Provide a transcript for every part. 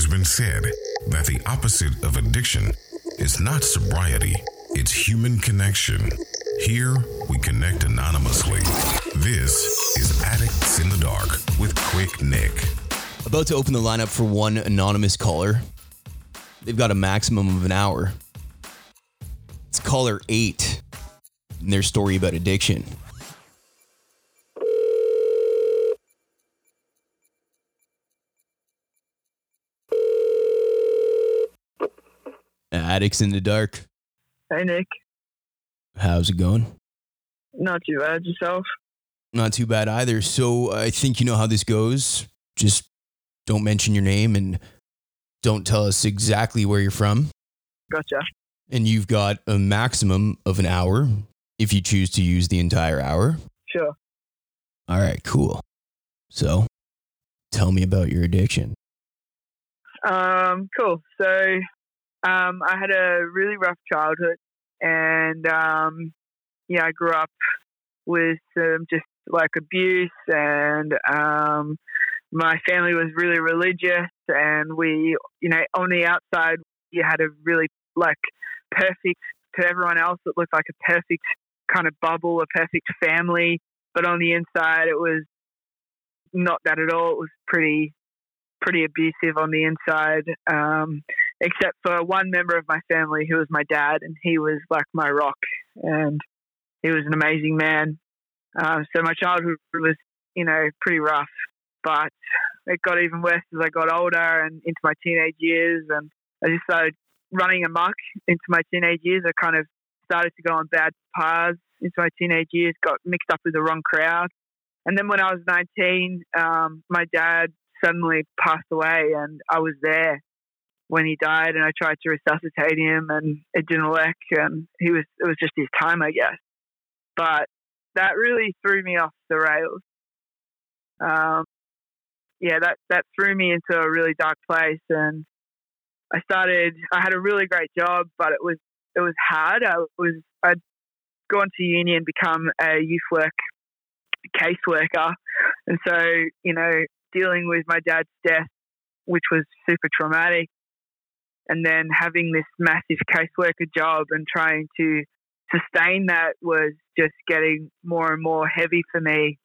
has been said that the opposite of addiction is not sobriety, it's human connection. Here, we connect anonymously. This is Addicts in the Dark with Quick Nick. About to open the lineup for one anonymous caller. They've got a maximum of an hour. It's caller eight and their story about addiction. Addicts in the Dark. Hey, Nick. How's it going? Not too bad. Yourself? Not too bad either. So I think you know how this goes. Just don't mention your name and don't tell us exactly where you're from. Gotcha. And you've got a maximum of an hour if you choose to use the entire hour. Sure. All right, cool. So tell me about your addiction. Um, cool. So, um, I had a really rough childhood, and um, yeah, I grew up with um, just like abuse, and um, my family was really religious, and we, you know, on the outside, you had a really like perfect to everyone else. It looked like a perfect kind of bubble, a perfect family, but on the inside, it was not that at all. It was pretty pretty abusive on the inside, um, except for one member of my family who was my dad, and he was like my rock, and he was an amazing man. Um, so my childhood was, you know, pretty rough, but it got even worse as I got older and into my teenage years, and I just started running amok into my teenage years. I kind of started to go on bad paths into my teenage years, got mixed up with the wrong crowd. And then when I was 19, um, my dad suddenly passed away, and I was there when he died, and I tried to resuscitate him, and it didn't work, and he was it was just his time, I guess. But that really threw me off the rails. Um, yeah, that that threw me into a really dark place, and I started. I had a really great job, but it was it was hard. I was I'd gone to uni and become a youth work caseworker, and so you know dealing with my dad's death, which was super traumatic, and then having this massive caseworker job and trying to sustain that was just getting more and more heavy for me.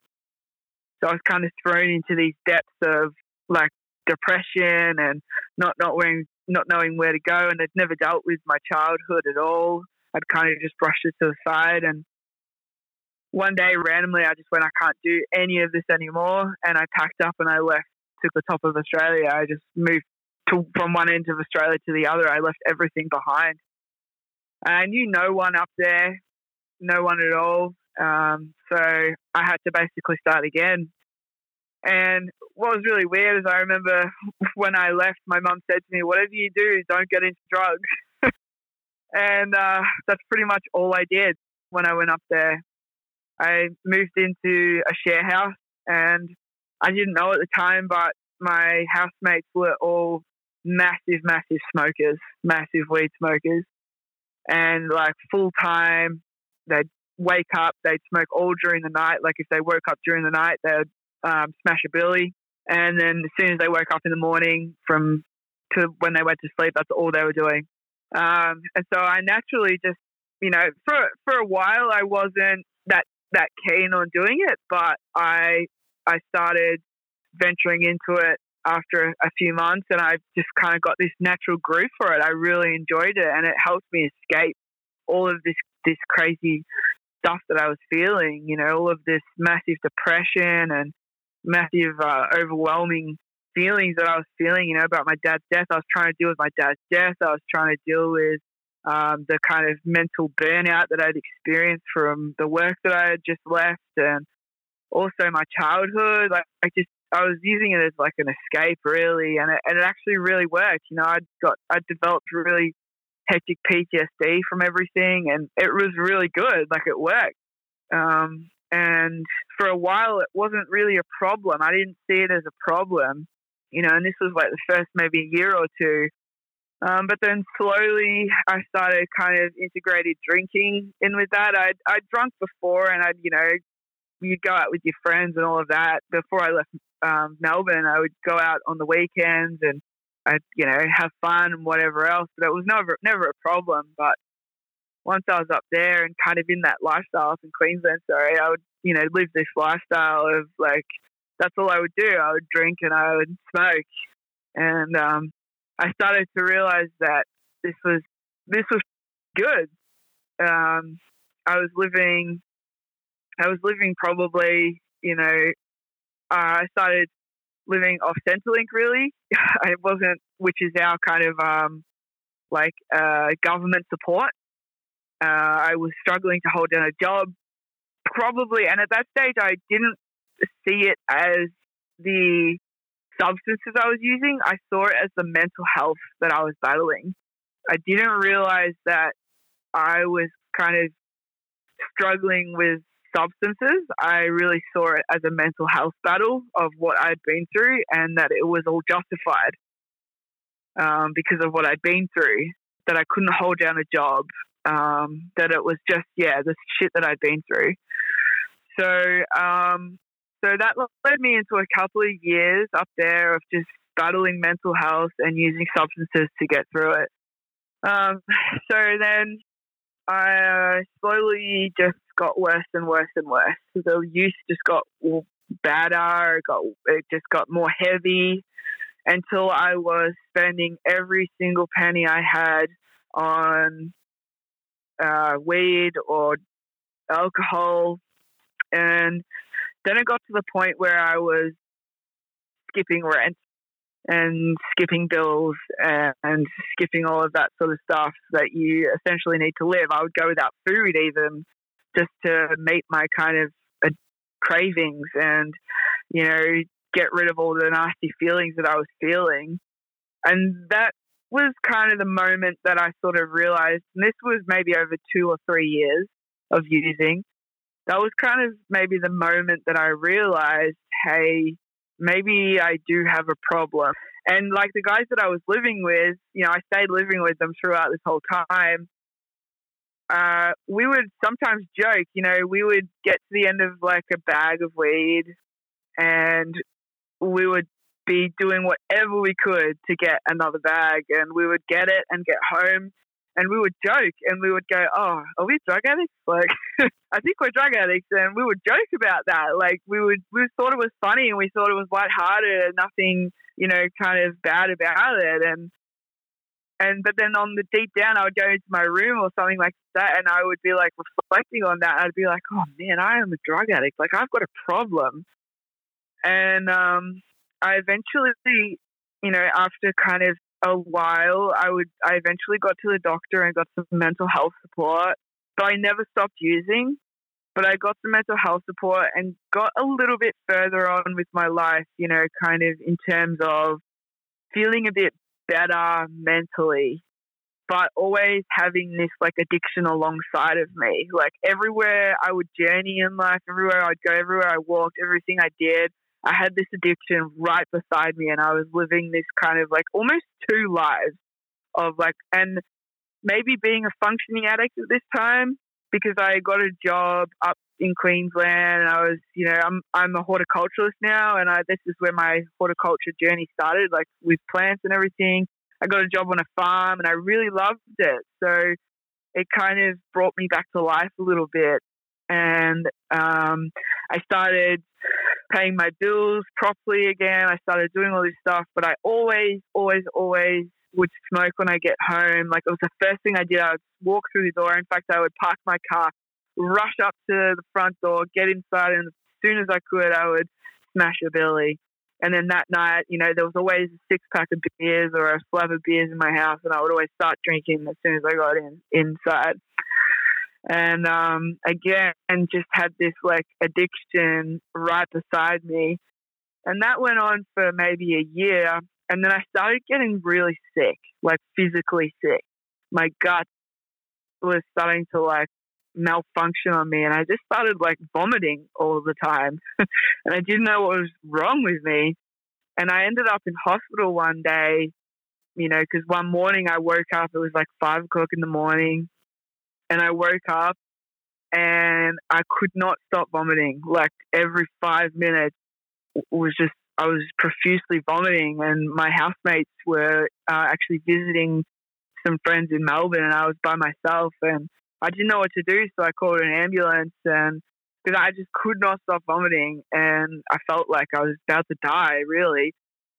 So I was kind of thrown into these depths of like depression and not not knowing not knowing where to go, and I'd never dealt with my childhood at all. I'd kind of just brushed it to the side, and one day randomly I just went, I can't do any of this anymore, and I packed up and I left to the top of Australia. I just moved to, from one end of Australia to the other. I left everything behind. I knew no one up there, no one at all. Um, so I had to basically start again. And what was really weird is I remember when I left, my mum said to me, "Whatever you do, don't get into drugs." and uh, that's pretty much all I did when I went up there. I moved into a share house, and I didn't know at the time, but my housemates were all massive, massive smokers, massive weed smokers, and like full time. They'd wake up, they'd smoke all during the night. Like if they woke up during the night, they'd um, smash a billy, and then as soon as they woke up in the morning, from to when they went to sleep, that's all they were doing. Um, and so I naturally just, you know, for for a while I wasn't that that keen on doing it, but I I started venturing into it after a few months, and I just kind of got this natural groove for it. I really enjoyed it, and it helped me escape all of this this crazy stuff that I was feeling. You know, all of this massive depression and massive uh, overwhelming feelings that I was feeling. You know, about my dad's death. I was trying to deal with my dad's death. I was trying to deal with um, the kind of mental burnout that I'd experienced from the work that I had just left, and also my childhood. Like I just I was using it as like an escape, really, and it, and it actually really worked. You know, I got I developed really hectic PTSD from everything, and it was really good. Like it worked. Um, and for a while, it wasn't really a problem. I didn't see it as a problem, you know. And this was like the first maybe a year or two. Um, but then slowly, I started kind of integrated drinking in with that. I'd I'd drunk before, and I'd you know you'd go out with your friends and all of that. Before I left um, Melbourne, I would go out on the weekends and I'd, you know, have fun and whatever else. But it was never, never a problem. But once I was up there and kind of in that lifestyle in Queensland, sorry, I would, you know, live this lifestyle of like, that's all I would do. I would drink and I would smoke. And um, I started to realize that this was, this was good. Um, I was living, I was living probably, you know, uh, I started living off Centrelink really. I wasn't, which is our kind of um, like uh, government support. Uh, I was struggling to hold down a job, probably, and at that stage, I didn't see it as the substances I was using. I saw it as the mental health that I was battling. I didn't realize that I was kind of struggling with substances. I really saw it as a mental health battle of what I'd been through and that it was all justified um, because of what I'd been through, that I couldn't hold down a job, um, that it was just, yeah, the shit that I'd been through. So, um, so that led me into a couple of years up there of just battling mental health and using substances to get through it. Um, so then I slowly just got worse and worse and worse. The use just got badder. Got it just got more heavy until I was spending every single penny I had on uh, weed or alcohol, and then it got to the point where I was skipping rent and skipping bills and skipping all of that sort of stuff that you essentially need to live. I would go without food even just to meet my kind of uh, cravings and, you know, get rid of all the nasty feelings that I was feeling. And that was kind of the moment that I sort of realized, and this was maybe over two or three years of using. That was kind of maybe the moment that I realized, hey, maybe I do have a problem. And like the guys that I was living with, you know, I stayed living with them throughout this whole time. Uh, we would sometimes joke, you know, we would get to the end of like a bag of weed and we would be doing whatever we could to get another bag and we would get it and get home and we would joke and we would go, "Oh, are we drug addicts?" Like, I think we're drug addicts, and we would joke about that. Like, we would we thought it was funny and we thought it was lighthearted and nothing, you know, kind of bad about it. And and but then on the deep down, I would go into my room or something like that, and I would be like reflecting on that. I'd be like, "Oh man, I am a drug addict. Like, I've got a problem." And um, I eventually, you know, after kind of a while. I would I eventually got to the doctor and got some mental health support, but I never stopped using. But I got some mental health support and got a little bit further on with my life, you know, kind of in terms of feeling a bit better mentally, but always having this like addiction alongside of me. Like everywhere I would journey in life, everywhere I'd go, everywhere I walked, everything I did, I had this addiction right beside me, and I was living this kind of like almost two lives of like, and maybe being a functioning addict at this time because I got a job up in Queensland, and I was, you know, I'm I'm a horticulturalist now, and I this is where my horticulture journey started, like with plants and everything. I got a job on a farm, and I really loved it. So it kind of brought me back to life a little bit, and um, I started paying my bills properly again. I started doing all this stuff, but I always, always, always would smoke when I get home. Like it was the first thing I did. I would walk through the door. In fact, I would park my car, rush up to the front door, get inside, and as soon as I could, I would smash a billy. And then that night, you know, there was always a six pack of beers or a slab of beers in my house, and I would always start drinking as soon as I got in inside and um, again just had this like addiction right beside me and that went on for maybe a year and then i started getting really sick like physically sick. My gut was starting to like malfunction on me and i just started like vomiting all the time. And i didn't know what was wrong with me. And i ended up in hospital one day you know because one morning i woke up it was like five o'clock in the morning and I woke up and I could not stop vomiting. Like every five minutes was just I was profusely vomiting, and my housemates were uh, actually visiting some friends in Melbourne, and I was by myself, and I didn't know what to do, so I called an ambulance, and because I just could not stop vomiting, and I felt like I was about to die, really.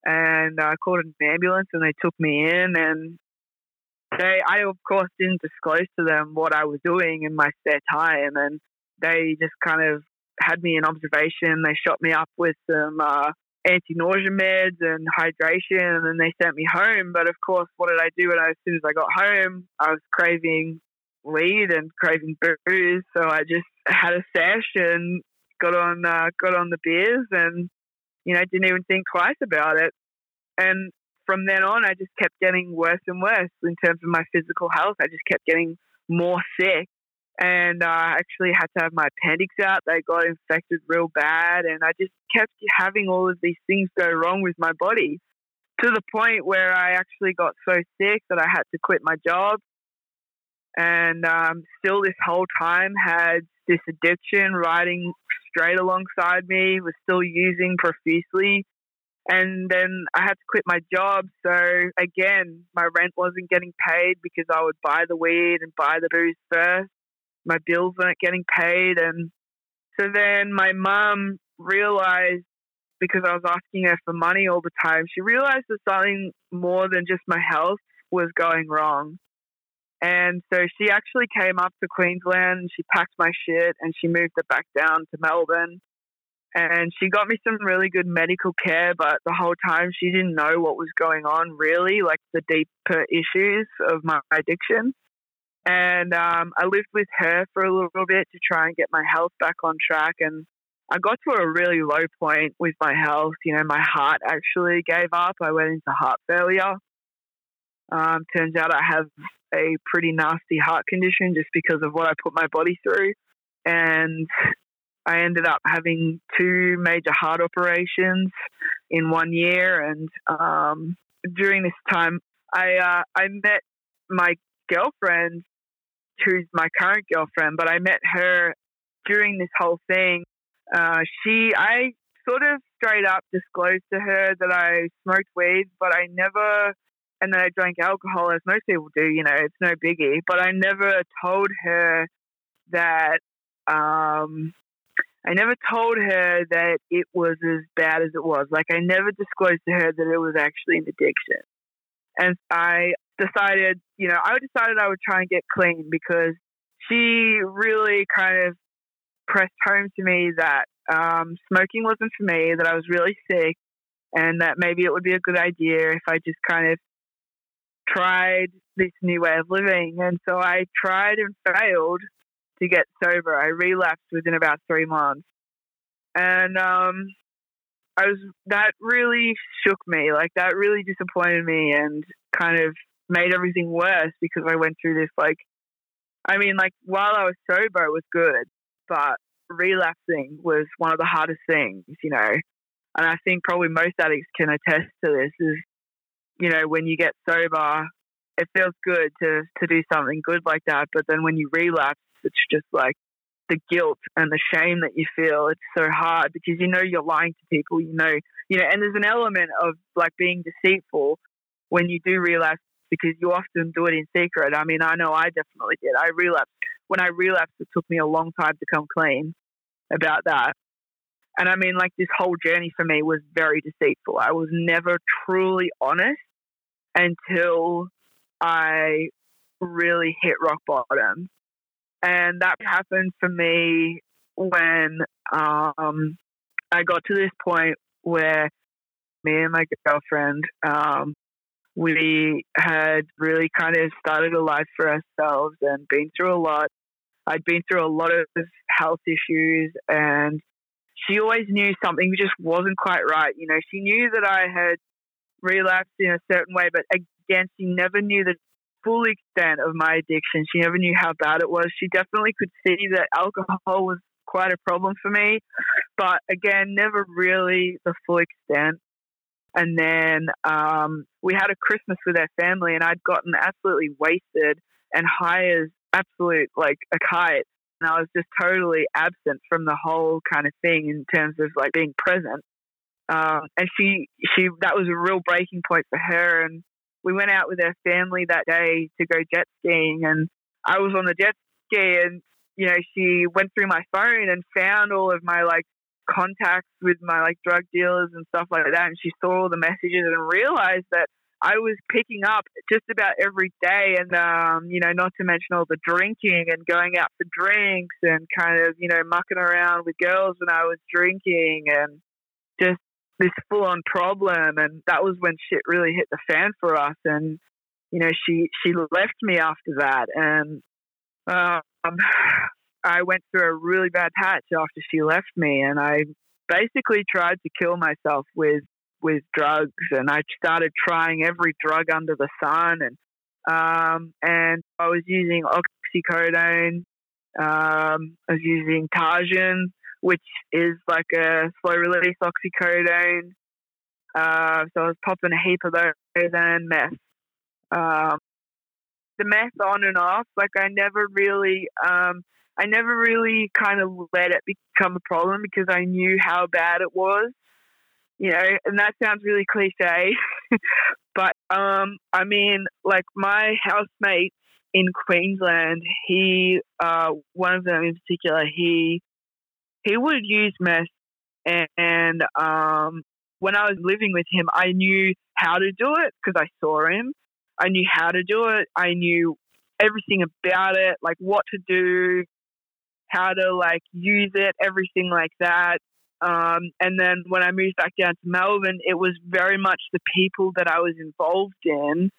And I called an ambulance, and they took me in, and they, I of course didn't disclose to them what I was doing in my spare time, and they just kind of had me in observation. They shot me up with some uh, anti-nausea meds and hydration, and they sent me home. But of course, what did I do? When I, as soon as I got home, I was craving weed and craving booze, so I just had a sesh and got on uh, got on the beers, and you know didn't even think twice about it. And from then on, I just kept getting worse and worse in terms of my physical health. I just kept getting more sick and uh, I actually had to have my appendix out. They got infected real bad, and I just kept having all of these things go wrong with my body to the point where I actually got so sick that I had to quit my job. And um, still, this whole time, had this addiction riding straight alongside me, was still using profusely. And then I had to quit my job. So again, my rent wasn't getting paid because I would buy the weed and buy the booze first my bills weren't getting paid. And so then my mom realized because I was asking her for money all the time, she realized that something more than just my health was going wrong. And so she actually came up to Queensland she packed my shit and she moved it back down to Melbourne. And she got me some really good medical care, but the whole time she didn't know what was going on really, like the deeper issues of my addiction. And um, I lived with her for a little bit to try and get my health back on track. And I got to a really low point with my health. You know, my heart actually gave up. I went into heart failure. Um, turns out I have a pretty nasty heart condition just because of what I put my body through. And I ended up having two major heart operations in one year. And um, during this time, I uh, I met my girlfriend who's my current girlfriend, but I met her during this whole thing. Uh, she, I sort of straight up disclosed to her that I smoked weed, but I never, and that I drank alcohol, as most people do, you know, it's no biggie. But I never told her that, um, I never told her that it was as bad as it was. Like, I never disclosed to her that it was actually an addiction. And I decided, you know, I decided I would try and get clean because she really kind of pressed home to me that um, smoking wasn't for me, that I was really sick, and that maybe it would be a good idea if I just kind of tried this new way of living. And so I tried and failed to get sober. I relapsed within about three months. And um, I was that really shook me. Like that really disappointed me and kind of made everything worse because I went through this like I mean like while I was sober it was good, but relapsing was one of the hardest things, you know. And I think probably most addicts can attest to this is you know, when you get sober, it feels good to to do something good like that, but then when you relapse, it's just like the guilt and the shame that you feel. It's so hard because you know you're lying to people. You know, you know, and there's an element of like being deceitful when you do relapse because you often do it in secret. I mean, I know I definitely did. I relapsed. When I relapsed, it took me a long time to come clean about that. And I mean, like this whole journey for me was very deceitful. I was never truly honest until I really hit rock bottom. And that happened for me when um, I got to this point where me and my girlfriend, um, we had really kind of started a life for ourselves and been through a lot. I'd been through a lot of health issues and she always knew something just wasn't quite right. You know, she knew that I had relapsed in a certain way, but again, she never knew the full extent of my addiction. She never knew how bad it was. She definitely could see that alcohol was quite a problem for me, but again, never really the full extent. And then um, we had a Christmas with our family, and I'd gotten absolutely wasted and high as absolute like a kite. And I was just totally absent from the whole kind of thing in terms of like being present. um, and she she that was a real breaking point for her. And we went out with our family that day to go jet skiing, and I was on the jet ski, and you know she went through my phone and found all of my like contacts with my like drug dealers and stuff like that, and she saw all the messages and realized that I was picking up just about every day, and um, you know, not to mention all the drinking and going out for drinks and kind of you know mucking around with girls when I was drinking and just this full on problem. And that was when shit really hit the fan for us. And you know, she she left me after that, and um, I went through a really bad patch after she left me, and I basically tried to kill myself with with drugs, and I started trying every drug under the sun, and um, and I was using oxycodone. Um, I was using Targin, which is like a slow release oxycodone. Uh, so I was popping a heap of those and meth. Um, the meth on and off, like I never really, um, I never really kind of let it become a problem because I knew how bad it was you know, and that sounds really cliche, but um, I mean, like my housemate in Queensland, he, uh, one of them in particular, he, he would use meth, and, and um, when I was living with him, I knew how to do it because I saw him. I knew how to do it. I knew everything about it, like what to do, how to like use it, everything like that. Um, and then when I moved back down to Melbourne, it was very much the people that I was involved in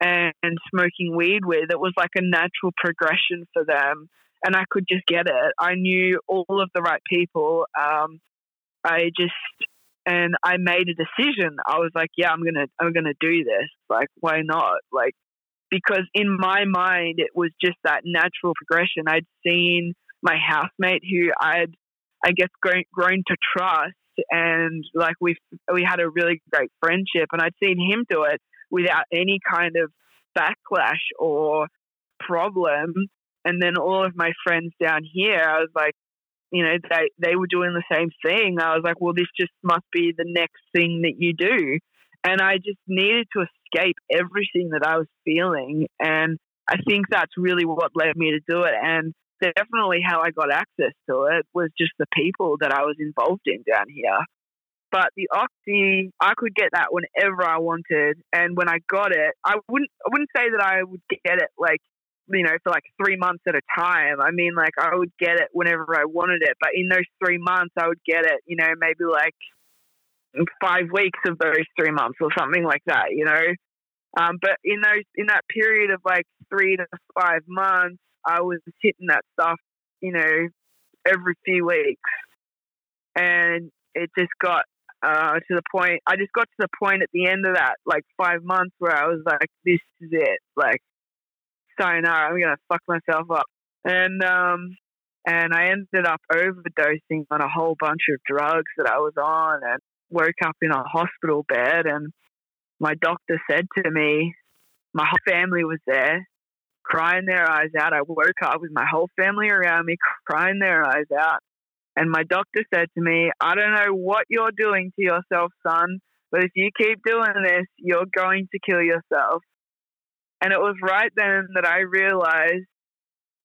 and, and smoking weed with. It was like a natural progression for them. And I could just get it. I knew all of the right people. Um, I just and I made a decision. I was like, yeah, I'm gonna I'm gonna do this. Like, why not? Like, because in my mind, it was just that natural progression. I'd seen my housemate who I'd I guess grown, grown to trust and like we we had a really great friendship and I'd seen him do it without any kind of backlash or problem. And then all of my friends down here I was like you know they they were doing the same thing. I was like well this just must be the next thing that you do. And I just needed to escape everything that I was feeling. And I think that's really what led me to do it. And definitely how I got access to it was just the people that I was involved in down here. But the oxy, I could get that whenever I wanted, and when I got it, I wouldn't I wouldn't say that I would get it like you know for like three months at a time. I mean, like I would get it whenever I wanted it, but in those three months, I would get it, you know, maybe like five weeks of those three months or something like that, you know. Um, but in those in that period of like three to five months, I was hitting that stuff, you know, every few weeks. And it just got uh, to the point, I just got to the point at the end of that, like five months, where I was like, this is it. Like, sayonara, I'm going to fuck myself up. And, um, and I ended up overdosing on a whole bunch of drugs that I was on and woke up in a hospital bed. And my doctor said to me, my whole family was there crying their eyes out. I woke up with my whole family around me, crying their eyes out. And my doctor said to me, I don't know what you're doing to yourself, son, but if you keep doing this, you're going to kill yourself. And it was right then that I realized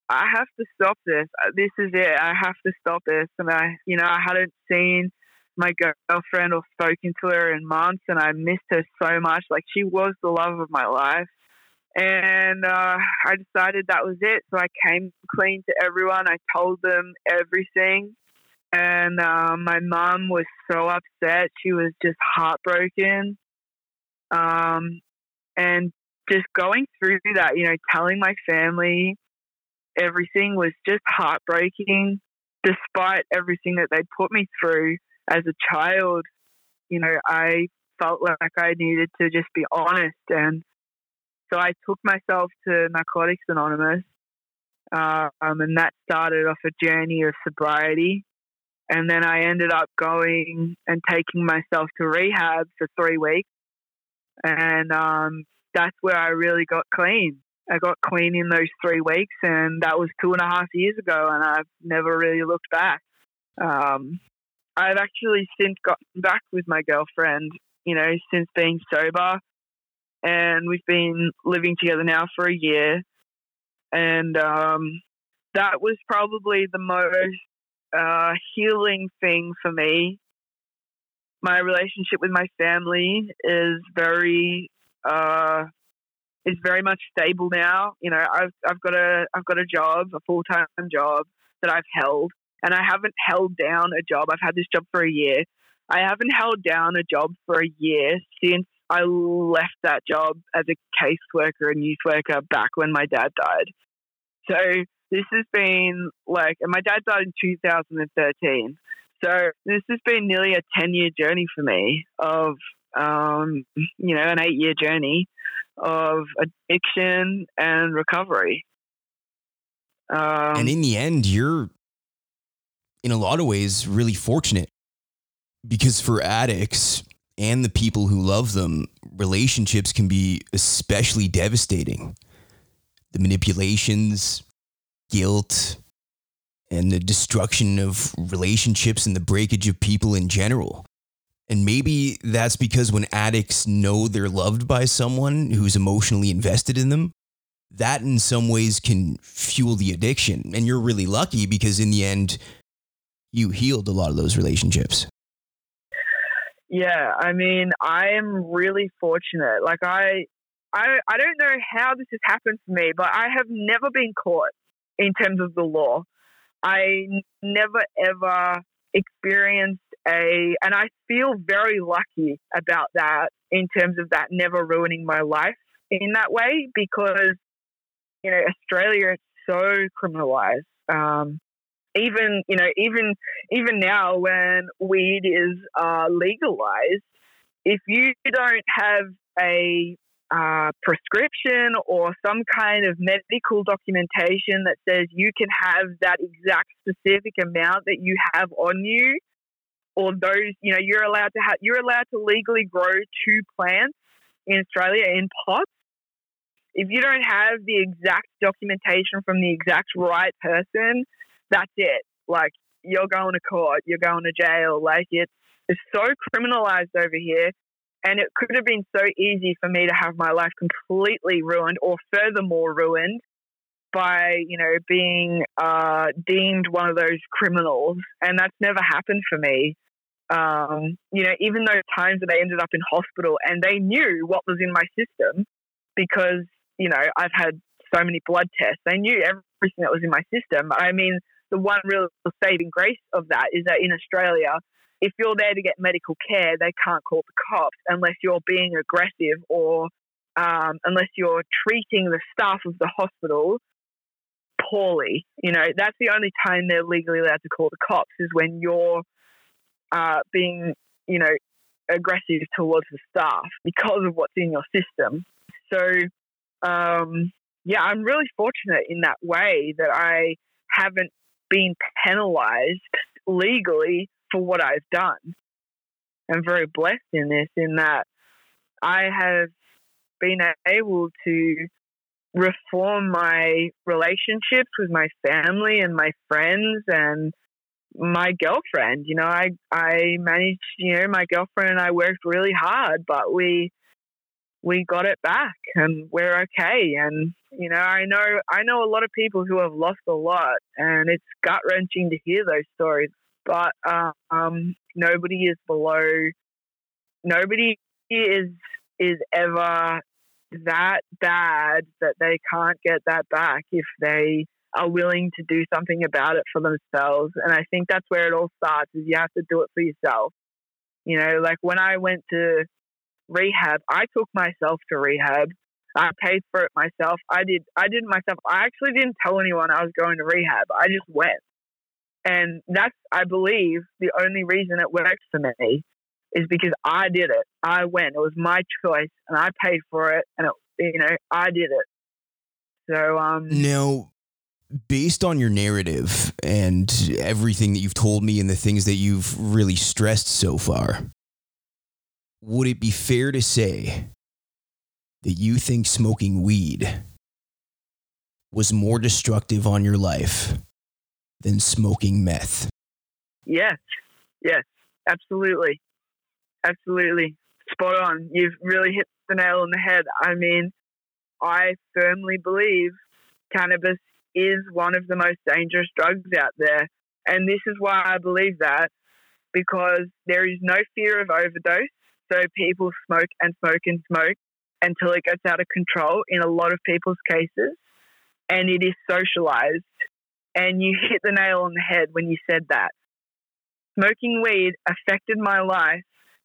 I have to stop this. Uh, this is it. I have to stop this. And I, you know, I hadn't seen my girlfriend or spoken to her in months and I missed her so much. Like she was the love of my life. And uh, I decided that was it. So I came clean to everyone. I told them everything. And uh, my mom was so upset. She was just heartbroken. Um, and just going through that, you know, telling my family everything was just heartbreaking. Despite everything that they'd put me through as a child, you know, I felt like I needed to just be honest and so I took myself to Narcotics Anonymous, um, and that started off a journey of sobriety. And then I ended up going and taking myself to rehab for three weeks. And um, that's where I really got clean. I got clean in those three weeks, and that was two and a half years ago, and I've never really looked back. Um, I've actually since gotten back with my girlfriend, you know, since being sober. And we've been living together now for a year. And um, that was probably the most uh, healing thing for me. My relationship with my family is very uh, is very much stable now. You know, I've I've got a I've got a job, a full time job that I've held, and I haven't held down a job. I've had this job for a year. I haven't held down a job for a year since I left that job as a caseworker and youth worker back when my dad died. So this has been like, and my dad died in 2013. So this has been nearly a 10 year journey for me of, um, you know, an eight year journey of addiction and recovery. Um, and in the end, you're in a lot of ways really fortunate because for addicts and the people who love them, relationships can be especially devastating. The manipulations, guilt, and the destruction of relationships and the breakage of people in general. And maybe that's because when addicts know they're loved by someone who's emotionally invested in them, that in some ways can fuel the addiction. And you're really lucky because in the end, you healed a lot of those relationships. Yeah, I mean, I am really fortunate. Like I I I don't know how this has happened for me, but I have never been caught in terms of the law. I never ever experienced a, and I feel very lucky about that in terms of that never ruining my life in that way because, you know, Australia is so criminalized. Um, even, you know, even, even now when weed is uh, legalized, if you don't have a uh, prescription or some kind of medical documentation that says you can have that exact specific amount that you have on you, or those, you know, you're allowed to have, you're allowed to legally grow two plants in Australia in pots. If you don't have the exact documentation from the exact right person, that's it. Like you're going to court, you're going to jail. Like it's it's so criminalized over here and it could have been so easy for me to have my life completely ruined or furthermore ruined by, you know, being uh, deemed one of those criminals. And that's never happened for me. Um, you know, even those times that I ended up in hospital and they knew what was in my system because, you know, I've had so many blood tests. They knew everything that was in my system. I mean, the one real saving grace of that is that in Australia, if you're there to get medical care, they can't call the cops unless you're being aggressive or um, unless you're treating the staff of the hospital poorly. You know, that's the only time they're legally allowed to call the cops is when you're uh, being, you know, aggressive towards the staff because of what's in your system. So, um, yeah, I'm really fortunate in that way that I haven't been penalized legally for what I've done. I'm very blessed in this, in that I have been able to reform my relationships with my family and my friends and my girlfriend. You know, I I managed. You know, my girlfriend and I worked really hard, but we we got it back, and we're okay. And you know, I know I know a lot of people who have lost a lot, and it's gut wrenching to hear those stories but um, nobody is below. Nobody is is ever that bad that they can't get that back if they are willing to do something about it for themselves. And I think that's where it all starts is you have to do it for yourself. You know, like when I went to rehab, I took myself to rehab. I paid for it myself. I did I did myself. I actually didn't tell anyone I was going to rehab. I just went. And that's, I believe, the only reason it worked for me is because I did it. I went. It was my choice, and I paid for it, and it, you know, I did it. So um, now, based on your narrative and everything that you've told me and the things that you've really stressed so far, would it be fair to say that you think smoking weed was more destructive on your life than smoking meth? Yes, Yes, absolutely. Absolutely. Spot on. You've really hit the nail on the head. I mean, I firmly believe cannabis is one of the most dangerous drugs out there. And this is why I believe that because there is no fear of overdose. So people smoke and smoke and smoke until it gets out of control in a lot of people's cases. And it is socialized. And you hit the nail on the head when you said that. Smoking weed affected my life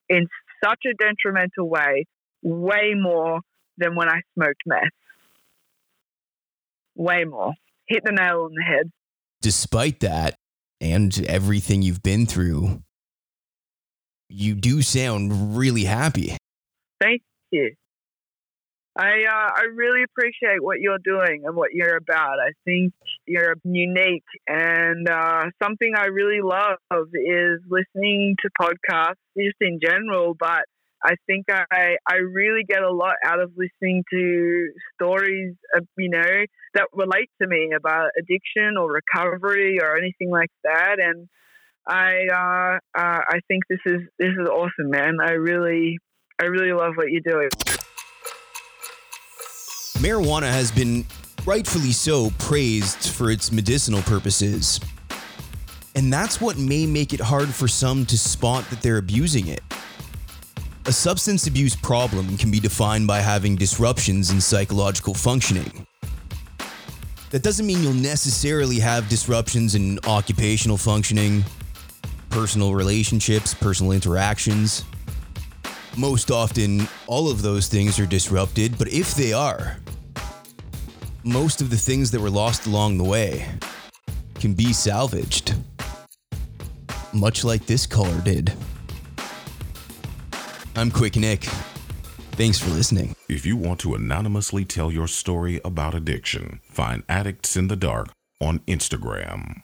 in such a detrimental way, way more than when I smoked meth. Way more. Hit the nail on the head. Despite that, and everything you've been through, you do sound really happy. Thank you. I uh, I really appreciate what you're doing and what you're about. I think you're unique, and uh, something I really love is listening to podcasts just in general. But I think I I really get a lot out of listening to stories, of, you know, that relate to me about addiction or recovery or anything like that, and I uh, uh, I think this is this is awesome, man. I really I really love what you're doing. Marijuana has been rightfully so praised for its medicinal purposes. And that's what may make it hard for some to spot that they're abusing it. A substance abuse problem can be defined by having disruptions in psychological functioning. That doesn't mean you'll necessarily have disruptions in occupational functioning, personal relationships, personal interactions. Most often, all of those things are disrupted, but if they are, most of the things that were lost along the way can be salvaged. Much like this caller did. I'm Quick Nick. Thanks for listening. If you want to anonymously tell your story about addiction, find Addicts in the Dark on Instagram.